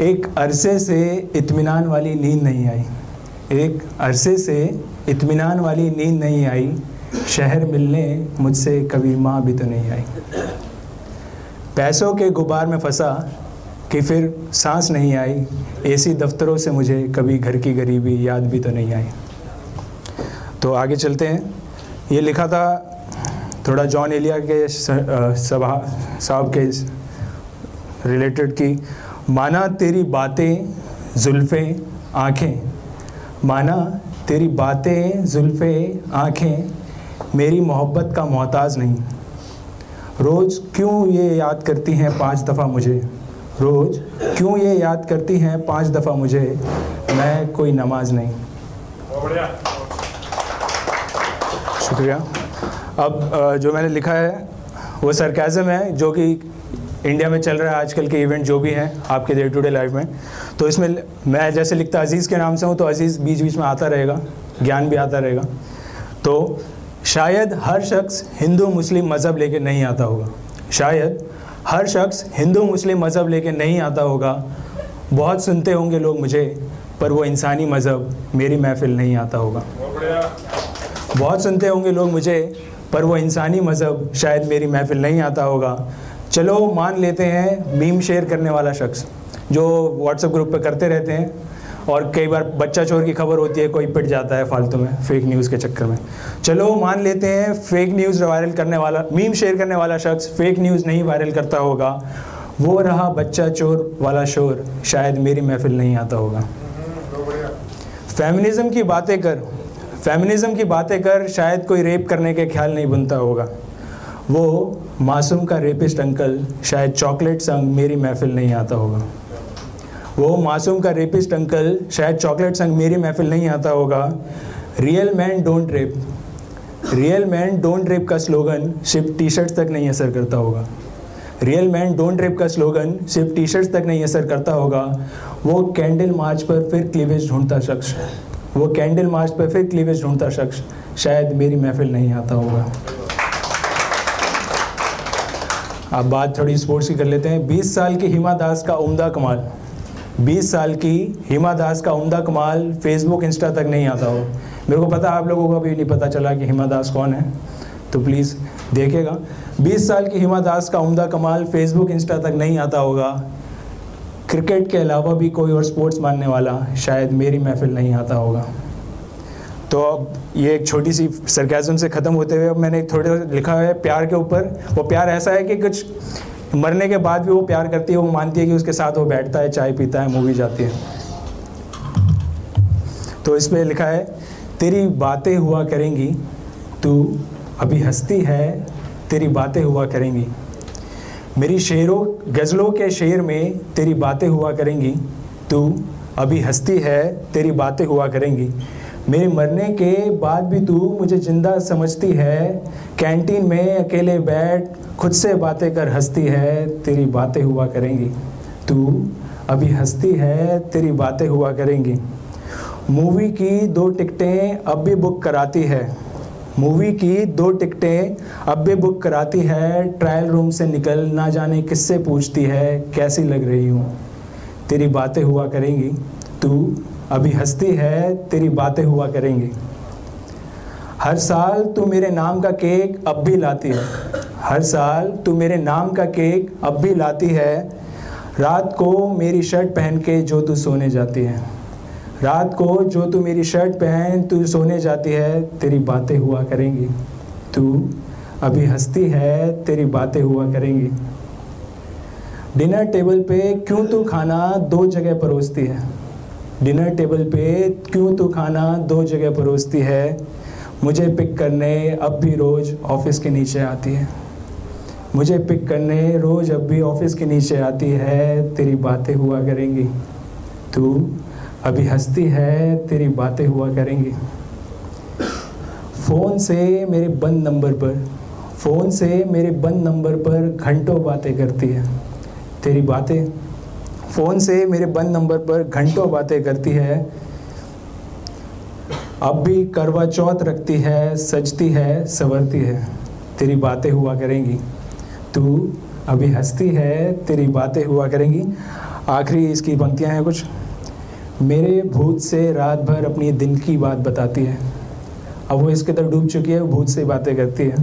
एक अरसे से इत्मीनान वाली नींद नहीं आई। एक अरसे से इत्मीनान वाली नींद नहीं आई। शहर मिलने मुझसे कभी माँ भी तो नहीं आई। पैसों के गुबार में फंसा कि फिर सांस नहीं आई। ऐसी दफ्तरों से मुझे कभी घर की गरीबी याद भी तो नहीं आई। तो आगे चलते हैं। ये लिखा था थोड़ा जॉन एलिया के सभा, साहब के रिलेटेड की। माना तेरी बातें जुल्फ़े आँखें। माना तेरी बातें जुल्फ़े आँखें, मेरी मोहब्बत का मोहताज नहीं। रोज़ क्यों ये याद करती हैं पाँच दफ़ा मुझे? रोज़ क्यों ये याद करती हैं पाँच दफ़ा मुझे? मैं कोई नमाज़ नहीं। शुक्रिया। अब जो मैंने लिखा है, वो सरकाज़म है, जो कि इंडिया में चल रहा है आजकल के इवेंट जो भी हैं आपके डे टू डे लाइफ में। तो इसमें मैं जैसे लिखता अज़ीज़ के नाम से हूँ तो अज़ीज़ बीच बीच में आता रहेगा, ज्ञान भी आता रहेगा। तो शायद हर शख्स हिंदू मुस्लिम मज़हब लेके नहीं आता होगा। शायद हर शख्स हिंदू मुस्लिम मज़हब लेके नहीं आता होगा। बहुत सुनते होंगे लोग मुझे, पर वो इंसानी मज़हब, मेरी महफिल नहीं आता होगा। बहुत सुनते होंगे लोग मुझे, पर वो इंसानी मज़हब, शायद मेरी महफिल नहीं आता होगा। चलो मान लेते हैं मीम शेयर करने वाला शख्स, जो व्हाट्सएप ग्रुप पे करते रहते हैं और कई बार बच्चा चोर की खबर होती है, कोई पिट जाता है फालतू में फेक न्यूज़ के चक्कर में। चलो मान लेते हैं फेक न्यूज़ वायरल करने वाला मीम शेयर करने वाला शख्स फेक न्यूज़ नहीं वायरल करता होगा। वो रहा बच्चा चोर वाला शोर, शायद मेरी महफिल नहीं आता होगा। फेमिनिज़म की बातें कर फेमिनिज़म की बातें कर, शायद कोई रेप करने के ख्याल नहीं बनता होगा। वो मासूम का रेपिस्ट अंकल शायद चॉकलेट संग मेरी महफिल नहीं आता होगा। वो मासूम का रेपिस्ट अंकल शायद चॉकलेट संग मेरी महफिल नहीं आता होगा। Real man don't rape real man don't rape का स्लोगन सिर्फ़ टी शर्ट तक नहीं असर करता होगा। रियल मैन डोंट रेप का स्लोगन सिर्फ़ टी शर्ट्स तक नहीं असर करता होगा। वो कैंडल मार्च पर फिर क्लीवेज ढूंढता शख्स। वो कैंडल मार्च पर फिर क्लीवेज ढूंढता शख्स। शायद मेरी महफिल नहीं आता होगा। अब बात थोड़ी स्पोर्ट्स की कर लेते हैं। 20 साल की हिमा दास का उम्दा कमाल। 20 साल की हिमा दास का उम्दा कमाल फेसबुक इंस्टा तक नहीं आता हो। मेरे को पता, आप लोगों को भी नहीं पता चला कि हिमा दास कौन है। तो प्लीज़ देखेगा 20 साल की हिमा दास का उम्दा कमाल फेसबुक इंस्टा तक नहीं आता होगा। क्रिकेट के अलावा भी कोई और स्पोर्ट्स मानने वाला शायद मेरी महफिल नहीं आता होगा। तो अब ये एक छोटी सी सरकाजम से ख़त्म होते हुए अब मैंने थोड़े लिखा है, प्यार के ऊपर। वो प्यार ऐसा है कि कुछ मरने के बाद भी वो प्यार करती है, वो मानती है कि उसके साथ वो बैठता है, चाय पीता है, मूवी जाती है। तो इस पर लिखा है, तेरी बातें हुआ करेंगी, तू अभी हंसती है, तेरी बातें हुआ करेंगी। मेरी शेरों, गज़लों के शेर में तेरी बातें हुआ करेंगी, तू अभी हंसती है, तेरी बातें हुआ करेंगी। मेरे मरने के बाद भी तू मुझे ज़िंदा समझती है। कैंटीन में अकेले बैठ खुद से बातें कर हंसती है, तेरी बातें हुआ करेंगी। तू अभी हंसती है, तेरी बातें हुआ करेंगी। मूवी की दो टिकटें अब भी बुक कराती है। मूवी की दो टिकटें अब भी बुक कराती है। ट्रायल रूम से निकल ना जाने किससे पूछती है, कैसी लग रही हूँ? तेरी बातें हुआ करेंगी। तू अभी हंसती है, तेरी बातें हुआ करेंगी। हर साल तू मेरे नाम का केक अब भी लाती है। हर साल तू मेरे नाम का केक अब भी लाती है। रात को मेरी शर्ट पहन के जो तू सोने जाती है। रात को जो तू मेरी शर्ट पहन तू सोने जाती है, तेरी बातें हुआ करेंगी। तू अभी हंसती है, तेरी बातें हुआ करेंगी। डिनर टेबल पे क्यों तू खाना दो जगह परोसती है? डिनर टेबल पे क्यों तू खाना दो जगह परोसती है? मुझे पिक करने अब भी रोज़ ऑफ़िस के नीचे आती है। मुझे पिक करने रोज़ अब भी ऑफ़िस के नीचे आती है, तेरी बातें हुआ करेंगी। तू अभी हंसती है, तेरी बातें हुआ करेंगी। फ़ोन से मेरे बंद नंबर पर, फ़ोन से मेरे बंद नंबर पर घंटों बातें करती है। तेरी बातें फ़ोन से मेरे बंद नंबर पर घंटों बातें करती है। अब भी करवा चौथ रखती है, सजती है, संवरती है। तेरी बातें हुआ करेंगी। तू अभी हंसती है, तेरी बातें हुआ करेंगी। आखिरी इसकी पंक्तियाँ हैं कुछ। मेरे भूत से रात भर अपनी दिल की बात बताती है। अब वो इसके तरफ़ डूब चुकी है भूत से बातें करती है।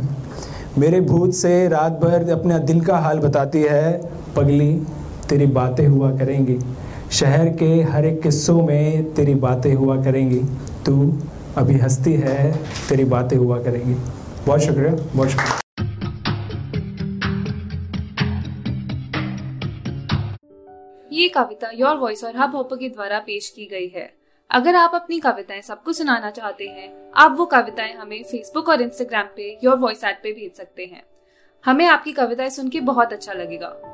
मेरे भूत से रात भर अपना दिल का हाल बताती है, पगली। तेरी बातें हुआ करेंगी। शहर के हर एक किस्सों में तेरी बातें हुआ करेंगी। तू अभी हंसती है, तेरी बातें हुआ करेंगी। बहुत शुक्रिया बहुत शुक्रिया। ये कविता योर वॉइस और हब हॉपर के द्वारा पेश की गई है। अगर आप अपनी कविताएँ सबको सुनाना चाहते हैं, आप वो कविताएँ हमें फेसबुक और इंस्टाग्राम पे योर वॉइस ऐप पे भेज सकते हैं। हमें आपकी कविताएँ सुन के बहुत अच्छा लगेगा।